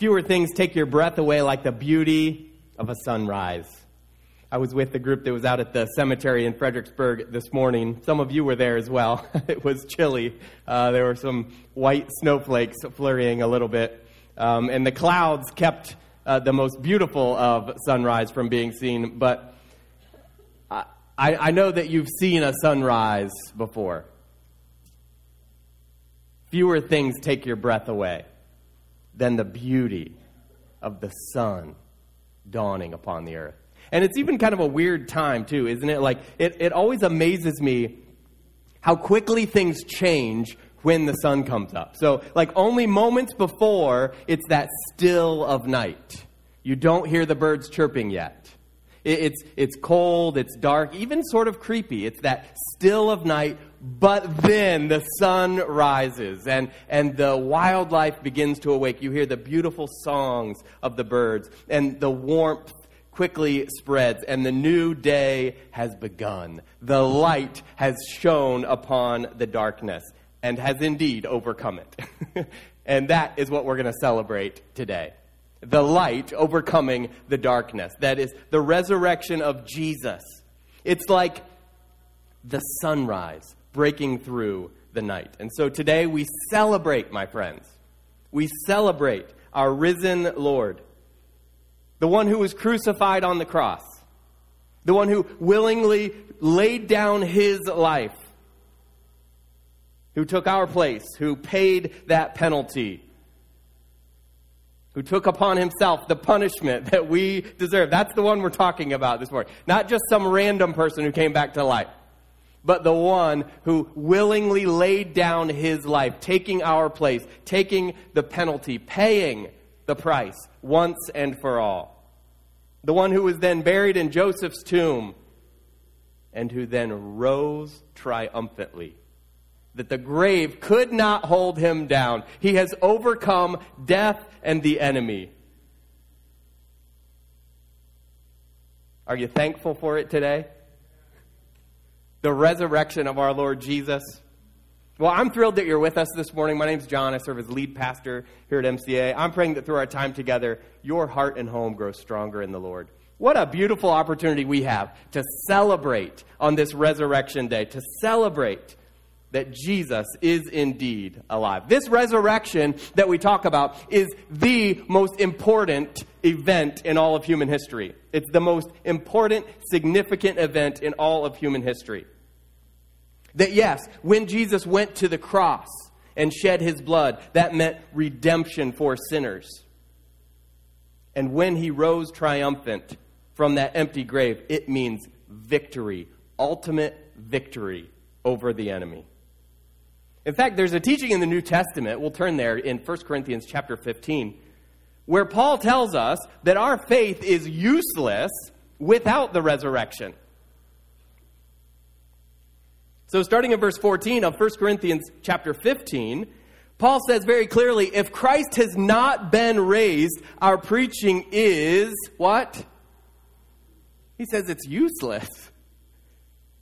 Fewer things take your breath away like the beauty of a sunrise. I was with the group that was out at the cemetery in Fredericksburg this morning. Some of you were there as well. it was chilly. Uh, there were some white snowflakes flurrying a little bit. Um, and the clouds kept uh, the most beautiful of sunrise from being seen. But I, I know that you've seen a sunrise before. Fewer things take your breath away than the beauty of the sun dawning upon the earth. And it's even kind of a weird time, too, isn't it? Like, it, it always amazes me how quickly things change when the sun comes up. So, like, only moments before, it's that still of night. You don't hear the birds chirping yet. It's, it's cold, it's dark, even sort of creepy. It's that still of night, but then the sun rises and, and the wildlife begins to awake. You hear the beautiful songs of the birds, and the warmth quickly spreads, and the new day has begun. The light has shone upon the darkness and has indeed overcome it. and that is what we're going to celebrate today the light overcoming the darkness. That is the resurrection of Jesus. It's like the sunrise breaking through the night. And so today we celebrate, my friends. We celebrate our risen Lord, the one who was crucified on the cross, the one who willingly laid down his life, who took our place, who paid that penalty who took upon himself the punishment that we deserve. That's the one we're talking about this morning. Not just some random person who came back to life, but the one who willingly laid down his life, taking our place, taking the penalty, paying the price once and for all. The one who was then buried in Joseph's tomb and who then rose triumphantly that the grave could not hold him down. He has overcome death and the enemy. Are you thankful for it today? The resurrection of our Lord Jesus. Well, I'm thrilled that you're with us this morning. My name is John. I serve as lead pastor here at MCA. I'm praying that through our time together, your heart and home grow stronger in the Lord. What a beautiful opportunity we have to celebrate on this resurrection day, to celebrate that Jesus is indeed alive. This resurrection that we talk about is the most important event in all of human history. It's the most important, significant event in all of human history. That, yes, when Jesus went to the cross and shed his blood, that meant redemption for sinners. And when he rose triumphant from that empty grave, it means victory, ultimate victory over the enemy. In fact, there's a teaching in the New Testament, we'll turn there in 1 Corinthians chapter 15, where Paul tells us that our faith is useless without the resurrection. So starting in verse 14 of 1 Corinthians chapter 15, Paul says very clearly, if Christ has not been raised, our preaching is what? He says it's useless.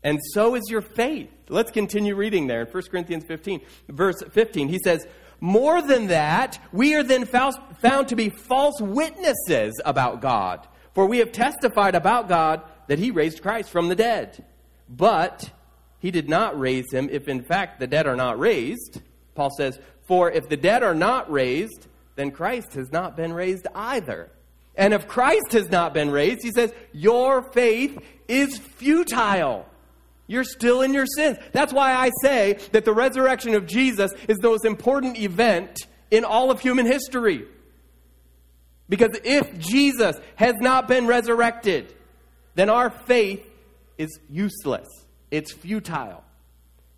And so is your faith. Let's continue reading there in 1 Corinthians 15, verse 15. He says, More than that, we are then found to be false witnesses about God. For we have testified about God that he raised Christ from the dead. But he did not raise him if in fact the dead are not raised. Paul says, For if the dead are not raised, then Christ has not been raised either. And if Christ has not been raised, he says, Your faith is futile. You're still in your sins. That's why I say that the resurrection of Jesus is the most important event in all of human history. Because if Jesus has not been resurrected, then our faith is useless. It's futile.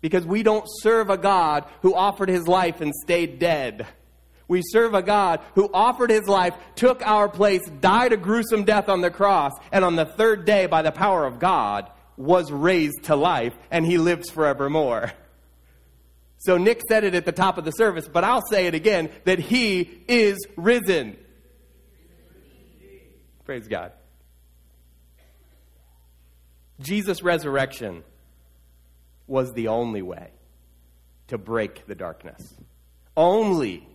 Because we don't serve a God who offered his life and stayed dead. We serve a God who offered his life, took our place, died a gruesome death on the cross, and on the third day, by the power of God, was raised to life and he lives forevermore. So Nick said it at the top of the service, but I'll say it again that he is risen. Praise God. Jesus' resurrection was the only way to break the darkness. Only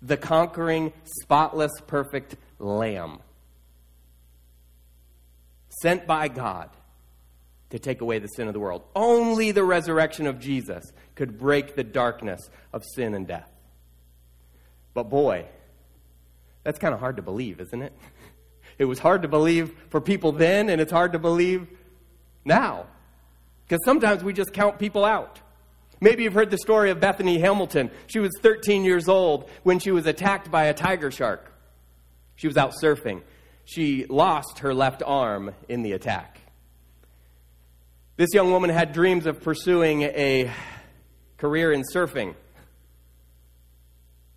the conquering, spotless, perfect Lamb sent by God to take away the sin of the world. Only the resurrection of Jesus could break the darkness of sin and death. But boy, that's kind of hard to believe, isn't it? It was hard to believe for people then, and it's hard to believe now. Because sometimes we just count people out. Maybe you've heard the story of Bethany Hamilton. She was 13 years old when she was attacked by a tiger shark. She was out surfing. She lost her left arm in the attack. This young woman had dreams of pursuing a career in surfing.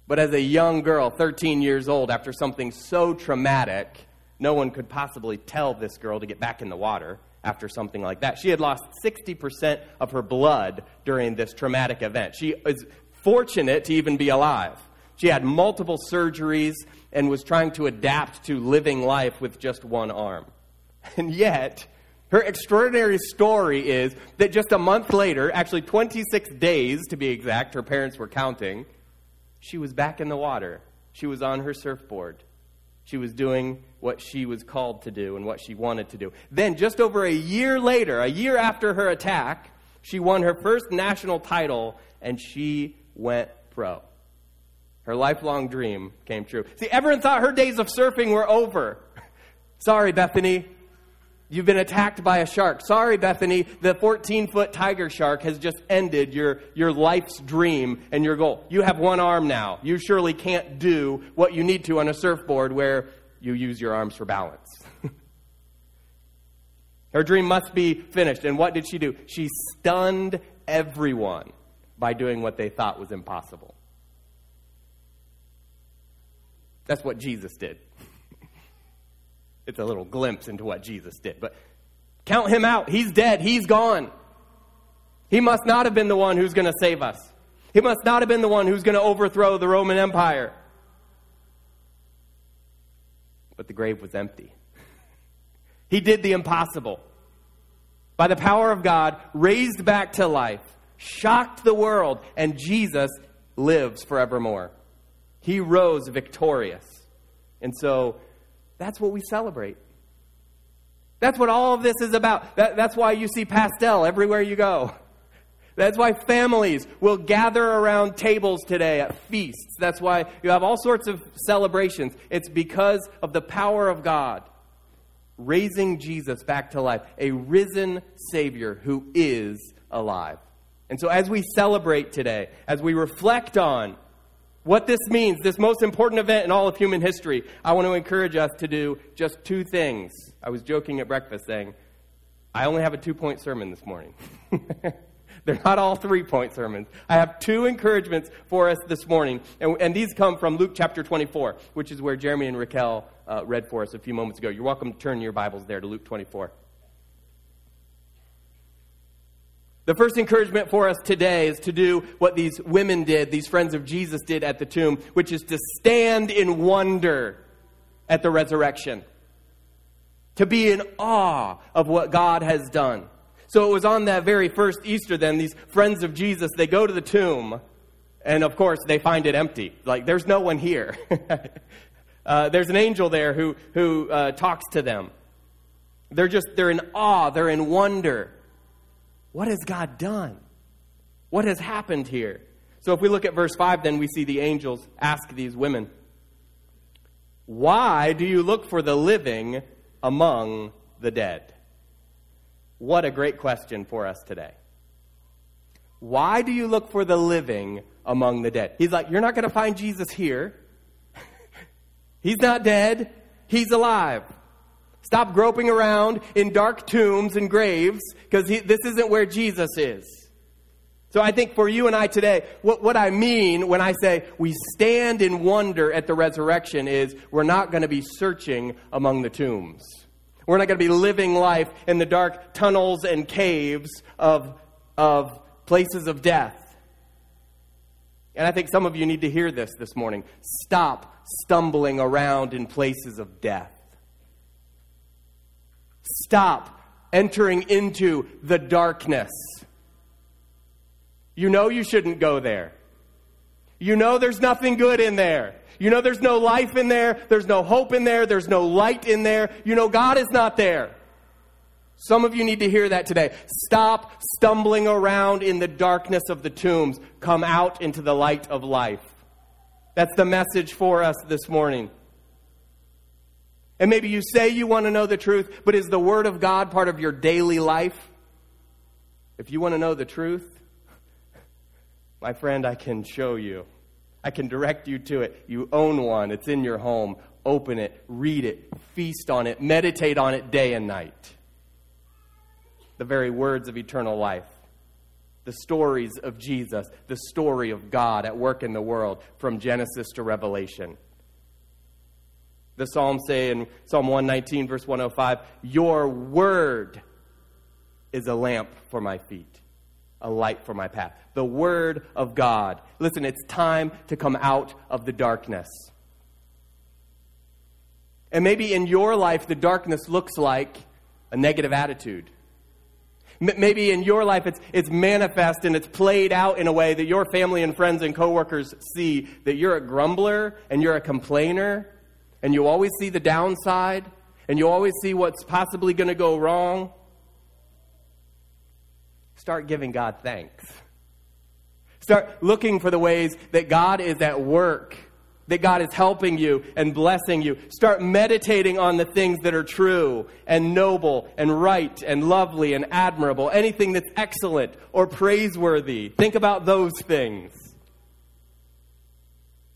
But as a young girl, 13 years old, after something so traumatic, no one could possibly tell this girl to get back in the water after something like that. She had lost 60% of her blood during this traumatic event. She was fortunate to even be alive. She had multiple surgeries and was trying to adapt to living life with just one arm. And yet, her extraordinary story is that just a month later, actually 26 days to be exact, her parents were counting, she was back in the water. She was on her surfboard. She was doing what she was called to do and what she wanted to do. Then, just over a year later, a year after her attack, she won her first national title and she went pro. Her lifelong dream came true. See, everyone thought her days of surfing were over. Sorry, Bethany. You've been attacked by a shark. Sorry, Bethany, the 14 foot tiger shark has just ended your, your life's dream and your goal. You have one arm now. You surely can't do what you need to on a surfboard where you use your arms for balance. Her dream must be finished. And what did she do? She stunned everyone by doing what they thought was impossible. That's what Jesus did. it's a little glimpse into what Jesus did. But count him out. He's dead. He's gone. He must not have been the one who's going to save us. He must not have been the one who's going to overthrow the Roman Empire. But the grave was empty. He did the impossible. By the power of God, raised back to life, shocked the world, and Jesus lives forevermore. He rose victorious. And so that's what we celebrate. That's what all of this is about. That, that's why you see pastel everywhere you go. That's why families will gather around tables today at feasts. That's why you have all sorts of celebrations. It's because of the power of God raising Jesus back to life, a risen Savior who is alive. And so, as we celebrate today, as we reflect on what this means, this most important event in all of human history, I want to encourage us to do just two things. I was joking at breakfast saying, I only have a two point sermon this morning. They're not all three point sermons. I have two encouragements for us this morning, and, and these come from Luke chapter 24, which is where Jeremy and Raquel uh, read for us a few moments ago. You're welcome to turn your Bibles there to Luke 24. The first encouragement for us today is to do what these women did, these friends of Jesus did at the tomb, which is to stand in wonder at the resurrection, to be in awe of what God has done. So it was on that very first Easter, then, these friends of Jesus, they go to the tomb, and of course, they find it empty. Like, there's no one here. uh, there's an angel there who, who uh, talks to them. They're just, they're in awe, they're in wonder. What has God done? What has happened here? So if we look at verse 5, then we see the angels ask these women, Why do you look for the living among the dead? What a great question for us today. Why do you look for the living among the dead? He's like, You're not going to find Jesus here. He's not dead, he's alive. Stop groping around in dark tombs and graves because this isn't where Jesus is. So I think for you and I today, what, what I mean when I say we stand in wonder at the resurrection is we're not going to be searching among the tombs. We're not going to be living life in the dark tunnels and caves of, of places of death. And I think some of you need to hear this this morning. Stop stumbling around in places of death. Stop entering into the darkness. You know you shouldn't go there. You know there's nothing good in there. You know there's no life in there. There's no hope in there. There's no light in there. You know God is not there. Some of you need to hear that today. Stop stumbling around in the darkness of the tombs. Come out into the light of life. That's the message for us this morning. And maybe you say you want to know the truth, but is the Word of God part of your daily life? If you want to know the truth, my friend, I can show you. I can direct you to it. You own one, it's in your home. Open it, read it, feast on it, meditate on it day and night. The very words of eternal life the stories of Jesus, the story of God at work in the world from Genesis to Revelation. The Psalms say in Psalm 119, verse 105, Your word is a lamp for my feet, a light for my path. The word of God. Listen, it's time to come out of the darkness. And maybe in your life, the darkness looks like a negative attitude. Maybe in your life it's, it's manifest and it's played out in a way that your family and friends and coworkers see that you're a grumbler and you're a complainer and you always see the downside and you always see what's possibly going to go wrong, start giving God thanks. Start looking for the ways that God is at work, that God is helping you and blessing you. Start meditating on the things that are true and noble and right and lovely and admirable, anything that's excellent or praiseworthy. Think about those things.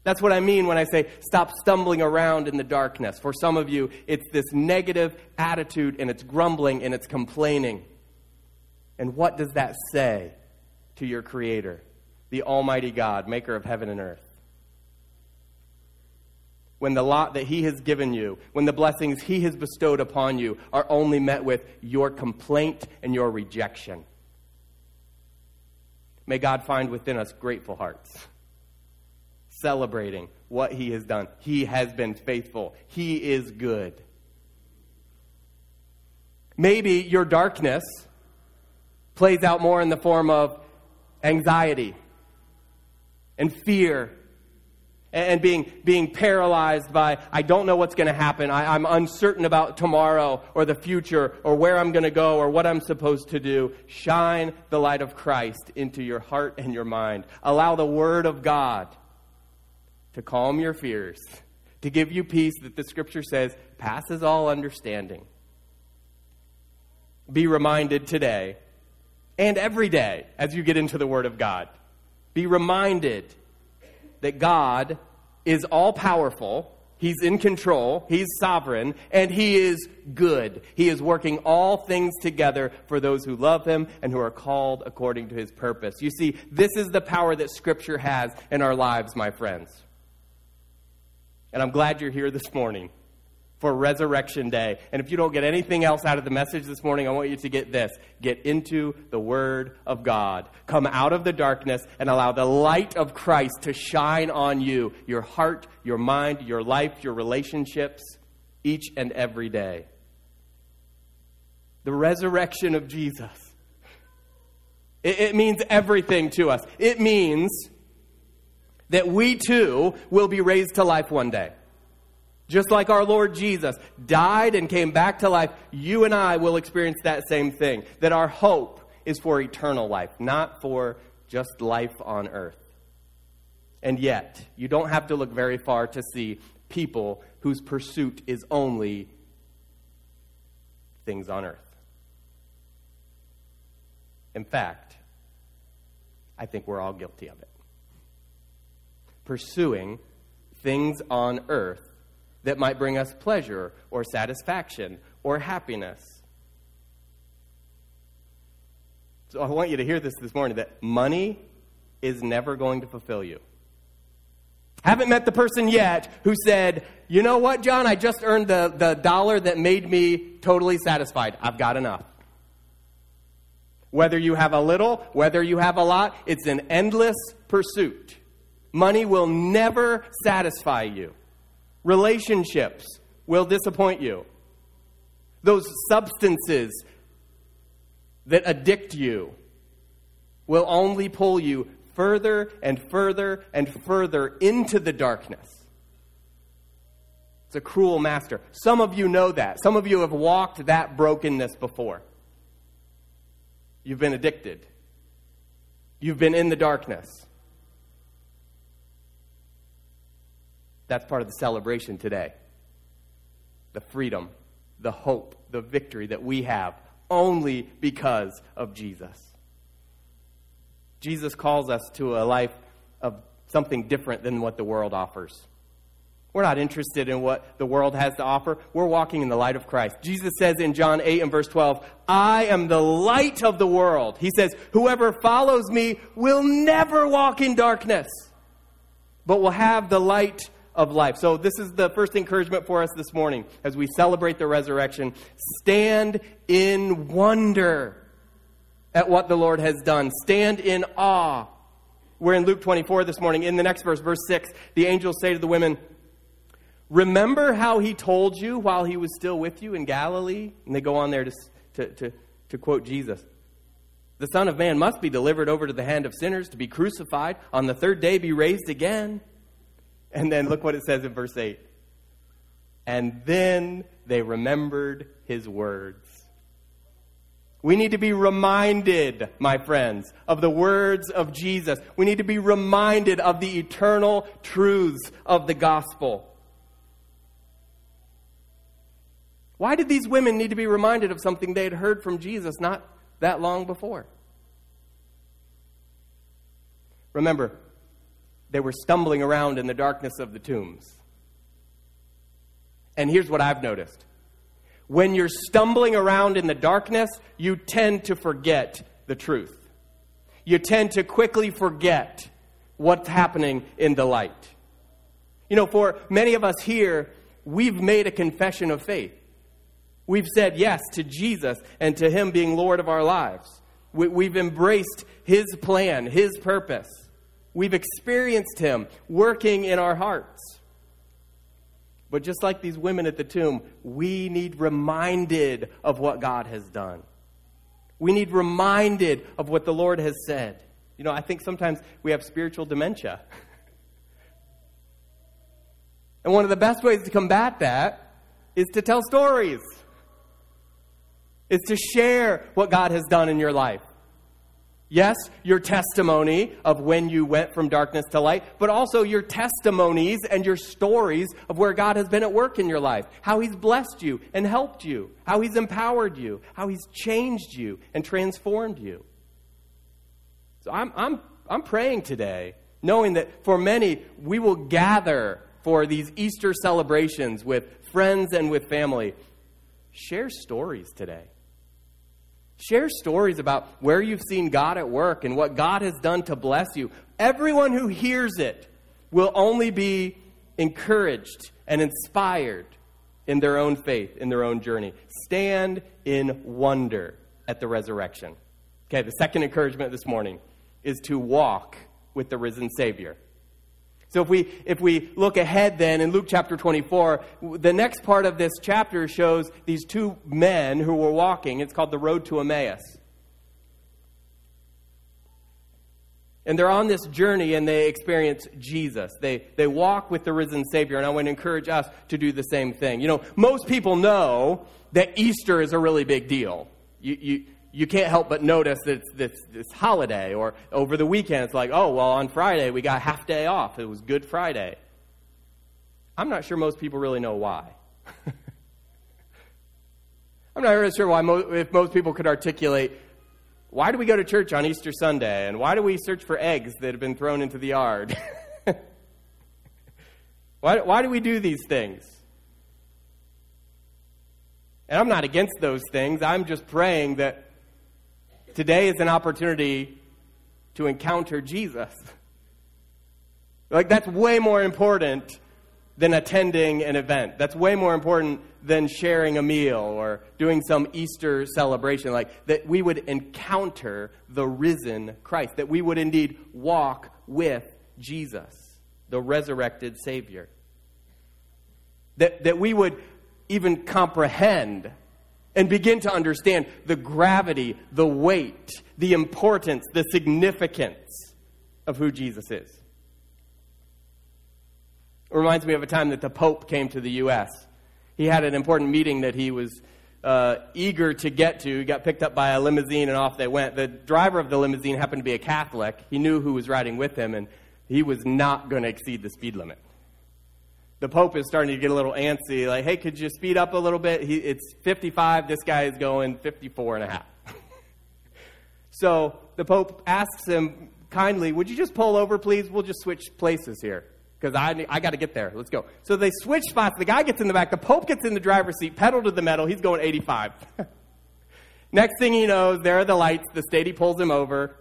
That's what I mean when I say stop stumbling around in the darkness. For some of you, it's this negative attitude and it's grumbling and it's complaining. And what does that say to your Creator, the Almighty God, maker of heaven and earth? When the lot that He has given you, when the blessings He has bestowed upon you are only met with your complaint and your rejection. May God find within us grateful hearts celebrating what he has done. He has been faithful. He is good. Maybe your darkness plays out more in the form of anxiety and fear and being, being paralyzed by, I don't know what's going to happen. I, I'm uncertain about tomorrow or the future or where I'm going to go or what I'm supposed to do. Shine the light of Christ into your heart and your mind. Allow the Word of God to calm your fears, to give you peace that the scripture says passes all understanding. Be reminded today and every day as you get into the Word of God. Be reminded that God is all powerful. He's in control. He's sovereign. And He is good. He is working all things together for those who love Him and who are called according to His purpose. You see, this is the power that Scripture has in our lives, my friends. And I'm glad you're here this morning for Resurrection Day. And if you don't get anything else out of the message this morning, I want you to get this get into the Word of God. Come out of the darkness and allow the light of Christ to shine on you, your heart, your mind, your life, your relationships, each and every day. The resurrection of Jesus. It, means everything to us. It means that we too will be raised to life one day. Just like our Lord Jesus died and came back to life, you and I will experience that same thing. That our hope is for eternal life, not for just life on earth. And yet, you don't have to look very far to see people whose pursuit is only things on earth. In fact, I think we're all guilty of it pursuing things on earth that might bring us pleasure or satisfaction or happiness. So I want you to hear this this morning that money is never going to fulfill you. Haven't met the person yet who said, You know what, John? I just earned the, the dollar that made me totally satisfied. I've got enough. Whether you have a little, whether you have a lot, it's an endless pursuit. Money will never satisfy you. Relationships will disappoint you. Those substances that addict you will only pull you further and further and further into the darkness. It's a cruel master. Some of you know that. Some of you have walked that brokenness before. You've been addicted. You've been in the darkness. That's part of the celebration today. The freedom, the hope, the victory that we have only because of Jesus. Jesus calls us to a life of something different than what the world offers. We're not interested in what the world has to offer. We're walking in the light of Christ. Jesus says in John 8 and verse 12, I am the light of the world. He says, Whoever follows me will never walk in darkness, but will have the light of life. So, this is the first encouragement for us this morning as we celebrate the resurrection. Stand in wonder at what the Lord has done, stand in awe. We're in Luke 24 this morning. In the next verse, verse 6, the angels say to the women, Remember how he told you while he was still with you in Galilee? And they go on there to, to, to, to, quote Jesus. The Son of Man must be delivered over to the hand of sinners, to be crucified, on the third day be raised again. And then look what it says in verse 8. And then they remembered his words. We need to be reminded, my friends, of the words of Jesus. We need to be reminded of the eternal truths of the gospel. Why did these women need to be reminded of something they had heard from Jesus not that long before? Remember, they were stumbling around in the darkness of the tombs. And here's what I've noticed when you're stumbling around in the darkness, you tend to forget the truth. You tend to quickly forget what's happening in the light. You know, for many of us here, we've made a confession of faith. We've said yes to Jesus and to Him being Lord of our lives. We, have embraced His plan, His purpose. We've experienced Him working in our hearts. But just like these women at the tomb, we need reminded of what God has done. We need reminded of what the Lord has said. You know, I think sometimes we have spiritual dementia. and one of the best ways to combat that is to tell stories is to share what God has done in your life. Yes, your testimony of when you went from darkness to light, but also your testimonies and your stories of where God has been at work in your life, how He's blessed you and helped you, how He's empowered you, how He's changed you and transformed you. So I'm, I'm, I'm praying today, knowing that for many, we will gather for these Easter celebrations with friends and with family. Share stories today. Share stories about where you've seen God at work and what God has done to bless you. Everyone who hears it will only be encouraged and inspired in their own faith, in their own journey. Stand in wonder at the resurrection. Okay, the second encouragement this morning is to walk with the risen Savior. So if we, if we look ahead then in Luke chapter 24, the next part of this chapter shows these two men who were walking. It's called the road to Emmaus. And they're on this journey and they experience Jesus. They, they walk with the risen Savior. And I want to encourage us to do the same thing. You know, most people know that Easter is a really big deal. You, you, you can't help but notice that it's this, this holiday, or over the weekend, it's like, oh, well, on Friday we got half day off. It was Good Friday. I'm not sure most people really know why. I'm not really sure why mo- if most people could articulate why do we go to church on Easter Sunday and why do we search for eggs that have been thrown into the yard? why, why do we do these things? And I'm not against those things. I'm just praying that Today is an opportunity to encounter Jesus. Like, that's way more important than attending an event. That's way more important than sharing a meal or doing some Easter celebration. Like, that we would encounter the risen Christ, that we would indeed walk with Jesus, the resurrected Savior. That, that we would even comprehend and begin to understand the gravity, the weight, the importance, the significance of who Jesus is. It reminds me of a time that the Pope came to the U.S. He had an important meeting that he was uh, eager to get to. He got picked up by a limousine and off they went. The driver of the limousine happened to be a Catholic. He knew who was riding with him, and he was not going to exceed the speed limit. The Pope is starting to get a little antsy, like, hey, could you speed up a little bit? He, it's 55, this guy is going 54 and a half. so the Pope asks him kindly, would you just pull over, please? We'll just switch places here because I, I got to get there. Let's go. So they switch spots. The guy gets in the back. The Pope gets in the driver's seat, pedal to the metal. He's going 85. Next thing he knows, there are the lights. The statey pulls him over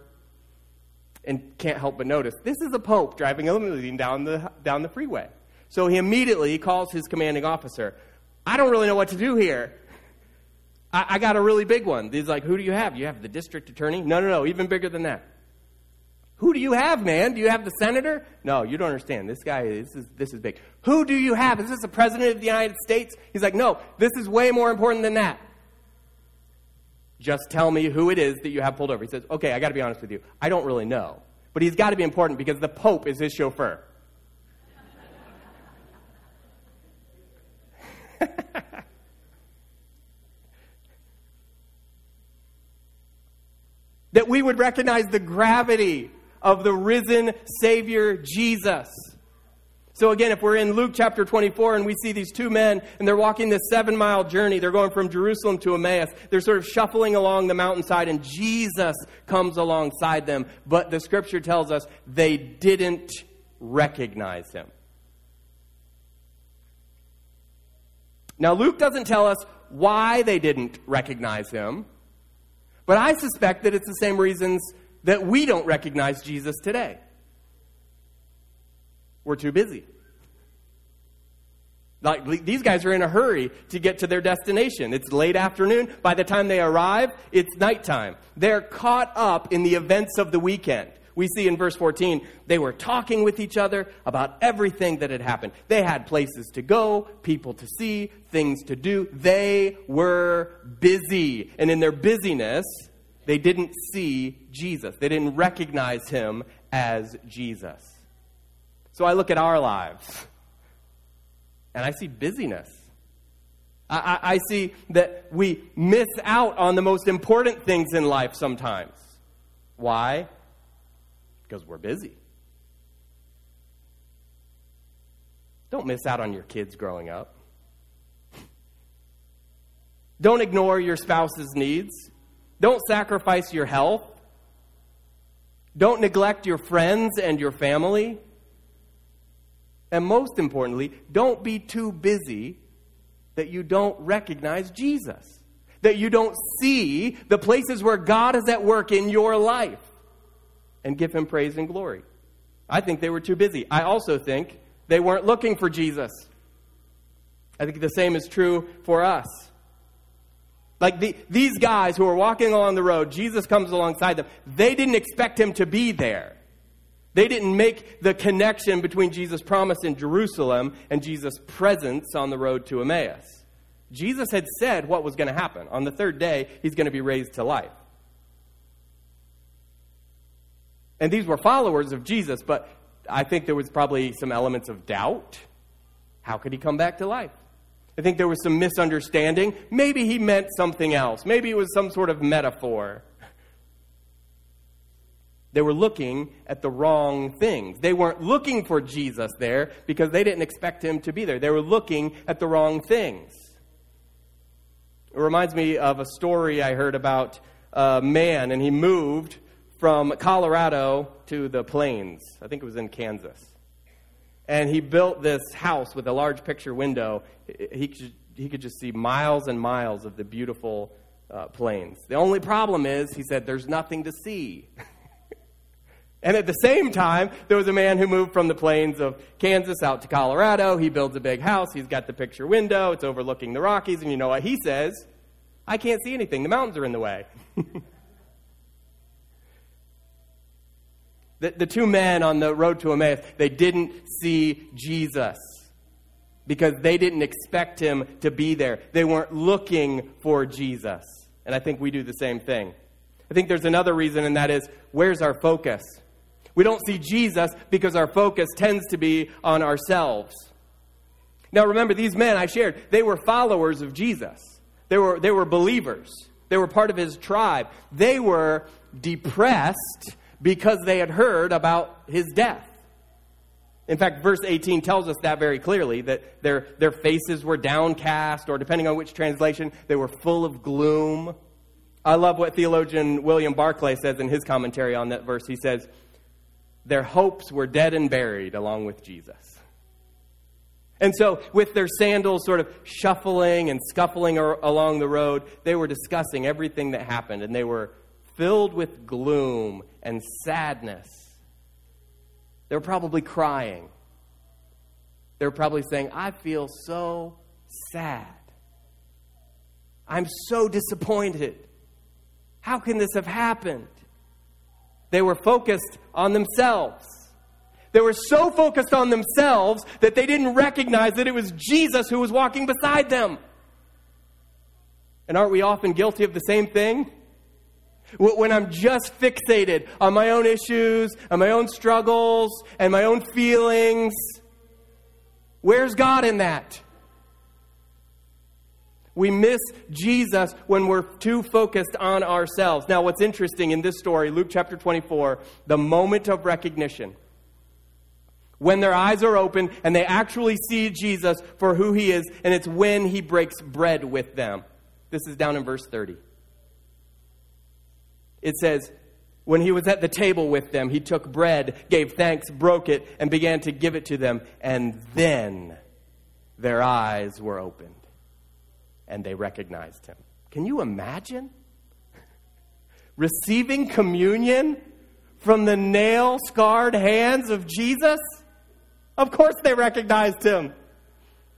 and can't help but notice this is a Pope driving a limousine down the, down the freeway. So he immediately calls his commanding officer. I don't really know what to do here. I, I got a really big one. He's like, Who do you have? You have the district attorney? No, no, no, even bigger than that. Who do you have, man? Do you have the senator? No, you don't understand. This guy, this is, this is big. Who do you have? Is this the president of the United States? He's like, no, this is way more important than that. Just tell me who it is that you have pulled over. He says, okay, I got to be honest with you. I don't really know. But he's got to be important because the Pope is his chauffeur. that we would recognize the gravity of the risen Savior Jesus. So, again, if we're in Luke chapter 24 and we see these two men and they're walking this seven mile journey, they're going from Jerusalem to Emmaus, they're sort of shuffling along the mountainside and Jesus comes alongside them. But the scripture tells us they didn't recognize him. Now, Luke doesn't tell us why they didn't recognize him, but I suspect that it's the same reasons that we don't recognize Jesus today. We're too busy. Like these guys are in a hurry to get to their destination. It's late afternoon. By the time they arrive, it's nighttime. They're caught up in the events of the weekend. We see in verse 14, they were talking with each other about everything that had happened. They had places to go, people to see, things to do. They were busy. And in their busyness, they didn't see Jesus. They didn't recognize him as Jesus. So I look at our lives and I see busyness. I, I, I, see that we miss out on the most important things in life sometimes. Why? Because we're busy. Don't miss out on your kids growing up. Don't ignore your spouse's needs. Don't sacrifice your health. Don't neglect your friends and your family. And most importantly, don't be too busy that you don't recognize Jesus, that you don't see the places where God is at work in your life and give him praise and glory. I think they were too busy. I also think they weren't looking for Jesus. I think the same is true for us. Like the, these guys who are walking along the road, Jesus comes alongside them. They didn't expect him to be there. They didn't make the connection between Jesus' promise in Jerusalem and Jesus' presence on the road to Emmaus. Jesus had said what was going to happen. On the third day, he's going to be raised to life. And these were followers of Jesus, but I think there was probably some elements of doubt. How could he come back to life? I think there was some misunderstanding. Maybe he meant something else. Maybe it was some sort of metaphor. They were looking at the wrong things. They weren't looking for Jesus there because they didn't expect him to be there. They were looking at the wrong things. It reminds me of a story I heard about a man, and he moved from Colorado to the plains. I think it was in Kansas and he built this house with a large picture window. He could, he could just see miles and miles of the beautiful uh, plains. The only problem is, he said, there's nothing to see. and at the same time, there was a man who moved from the plains of Kansas out to Colorado. He builds a big house. He's got the picture window. It's overlooking the Rockies. And you know what he says? I can't see anything. The mountains are in the way. The, the two men on the road to Emmaus, they didn't see Jesus because they didn't expect him to be there. They weren't looking for Jesus. And I think we do the same thing. I think there's another reason, and that is where's our focus? We don't see Jesus because our focus tends to be on ourselves. Now remember, these men I shared, they were followers of Jesus. They were, they were believers. They were part of his tribe. They were depressed because they had heard about his death. In fact, verse 18 tells us that very clearly that their, their faces were downcast, or depending on which translation, they were full of gloom. I love what theologian William Barclay says in his commentary on that verse. He says, Their hopes were dead and buried along with Jesus. And so, with their sandals sort of shuffling and scuffling along the road, they were discussing everything that happened, and they were filled with gloom and sadness. They were probably crying. They were probably saying, I feel so sad. I'm so disappointed. How can this have happened? They were focused on themselves. They were so focused on themselves that they didn't recognize that it was Jesus who was walking beside them. And aren't we often guilty of the same thing? When I'm just fixated on my own issues, and my own struggles, and my own feelings, where's God in that? We miss Jesus when we're too focused on ourselves. Now, what's interesting in this story, Luke chapter 24, the moment of recognition when their eyes are open and they actually see Jesus for who he is, and it's when he breaks bread with them. This is down in verse 30. It says, When he was at the table with them, he took bread, gave thanks, broke it, and began to give it to them, and then their eyes were opened and they recognized him. Can you imagine? Receiving communion from the nail scarred hands of Jesus? Of course they recognized him.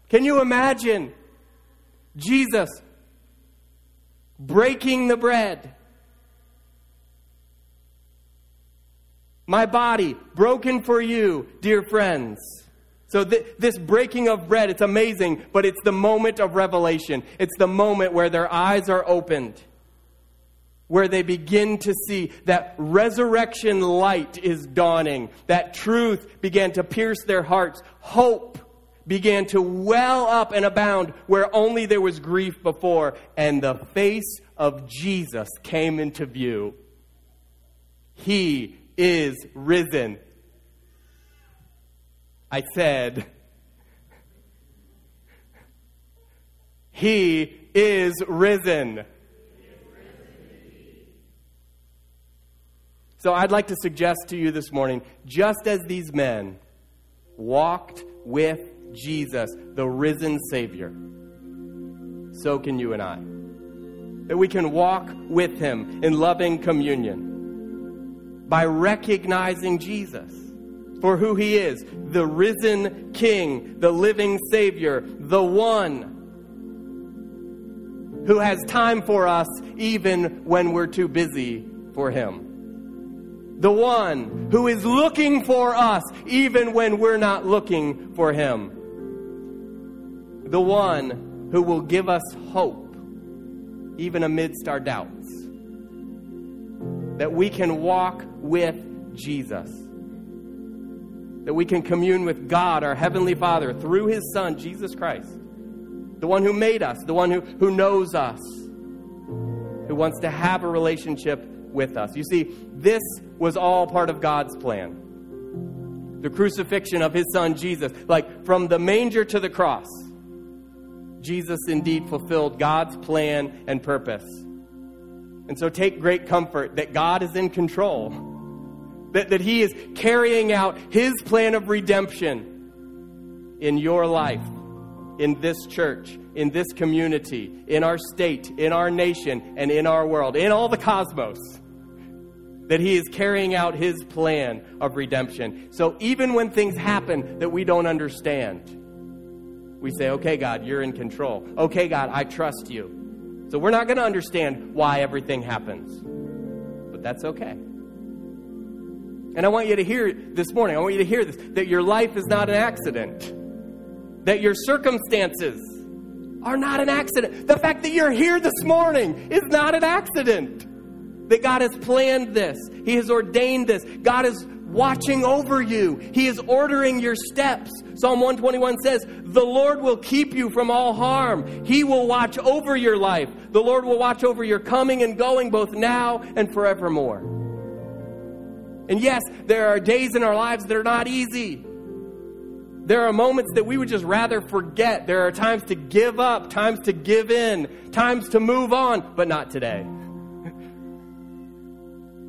Can you imagine Jesus breaking the bread? My body broken for you, dear friends. So, th- this breaking of bread, it's amazing, but it's the moment of revelation. It's the moment where their eyes are opened where they begin to see that resurrection light is dawning, that truth began to pierce their hearts, hope began to well up and abound where only there was grief before, and the face of Jesus came into view. He is risen. I said, He is risen. So I'd like to suggest to you this morning just as these men walked with Jesus, the risen Savior, so can you and I. That we can walk with Him in loving communion by recognizing Jesus for who He is the risen King, the living Savior, the one who has time for us even when we're too busy for Him the one who is looking for us even when we're not looking for him. The one who will give us hope even amidst our doubts. That we can walk with Jesus. That we can commune with God, our Heavenly Father, through His Son, Jesus Christ. The one who made us, the one who, who knows us, who wants to have a relationship with us. You see, this was all part of God's plan. The crucifixion of his son Jesus, like from the manger to the cross, Jesus indeed fulfilled God's plan and purpose. And so take great comfort that God is in control, that, that he is carrying out his plan of redemption in your life, in this church, in this community, in our state, in our nation, and in our world, in all the cosmos that He is carrying out His plan of redemption. So even when things happen that we don't understand, we say, okay, God, you're in control. Okay, God, I trust you. So we're not going to understand why everything happens, but that's okay. And I want you to hear this morning, I want you to hear this that your life is not an accident, that your circumstances are not an accident. The fact that you're here this morning is not an accident that God has planned this, He has ordained this. God is watching over you. He is ordering your steps. Psalm 121 says, The Lord will keep you from all harm. He will watch over your life. The Lord will watch over your coming and going both now and forevermore. And yes, there are days in our lives that are not easy. There are moments that we would just rather forget. There are times to give up, times to give in, times to move on, but not today.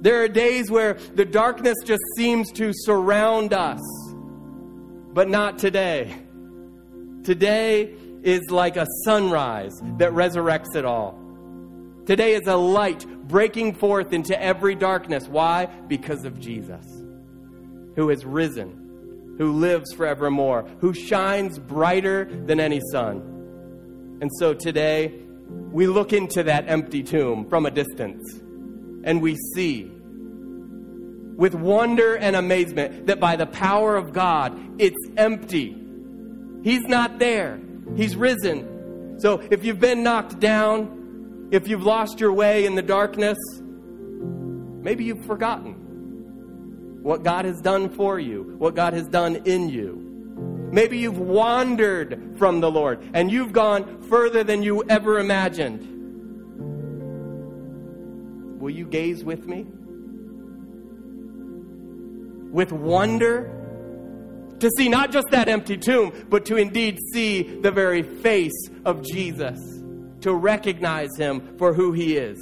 There are days where the darkness just seems to surround us, but not today. Today is like a sunrise that resurrects it all. Today is a light breaking forth into every darkness. Why? Because of Jesus, who has risen, who lives forevermore, who shines brighter than any sun. And so today, we look into that empty tomb from a distance and we see with wonder and amazement that by the power of God, it's empty. He's not there, He's risen. So if you've been knocked down, if you've lost your way in the darkness, maybe you've forgotten what God has done for you, what God has done in you. Maybe you've wandered from the Lord and you've gone further than you ever imagined. Will you gaze with me? With wonder to see not just that empty tomb, but to indeed see the very face of Jesus, to recognize him for who he is,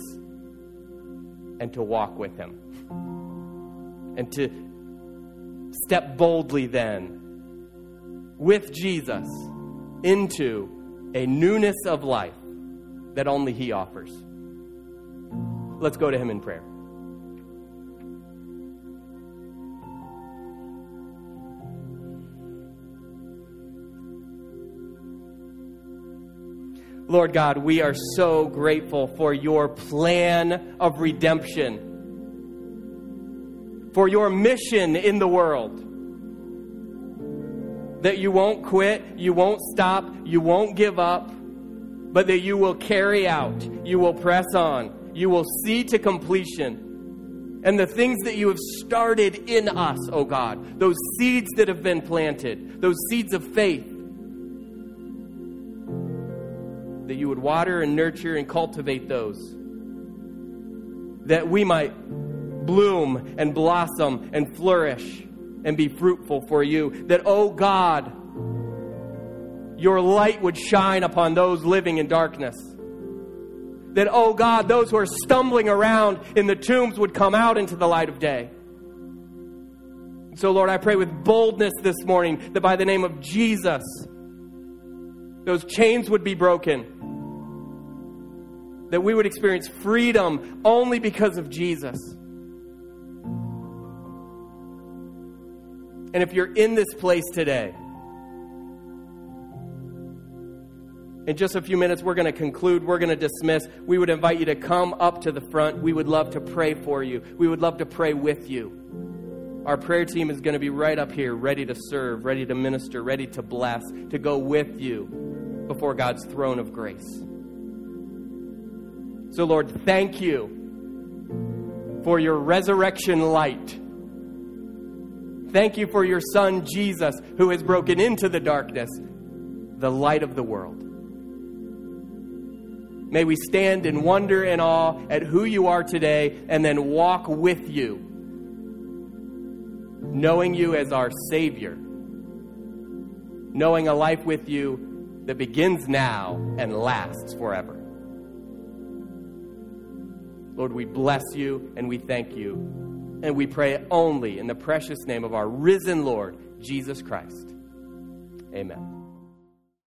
and to walk with him. And to step boldly then with Jesus into a newness of life that only he offers. Let's go to him in prayer. Lord God, we are so grateful for your plan of redemption, for your mission in the world. That you won't quit, you won't stop, you won't give up, but that you will carry out, you will press on, you will see to completion. And the things that you have started in us, oh God, those seeds that have been planted, those seeds of faith, that you would water and nurture and cultivate those. That we might bloom and blossom and flourish and be fruitful for you. That, oh God, your light would shine upon those living in darkness. That, oh God, those who are stumbling around in the tombs would come out into the light of day. So, Lord, I pray with boldness this morning that by the name of Jesus, those chains would be broken that we would experience freedom only because of Jesus. And if you're in this place today, in just a few minutes, we're going to conclude. We're going to dismiss. We would invite you to come up to the front. We would love to pray for you. We would love to pray with you. Our prayer team is going to be right up here, ready to serve, ready to minister, ready to bless, to go with you before God's throne of grace. So, Lord, thank you for your resurrection light. Thank you for your Son, Jesus, who has broken into the darkness, the light of the world. May we stand in wonder and awe at who you are today and then walk with you, knowing you as our Savior, knowing a life with you that begins now and lasts forever. Lord, we bless you and we thank you. And we pray only in the precious name of our risen Lord, Jesus Christ. Amen.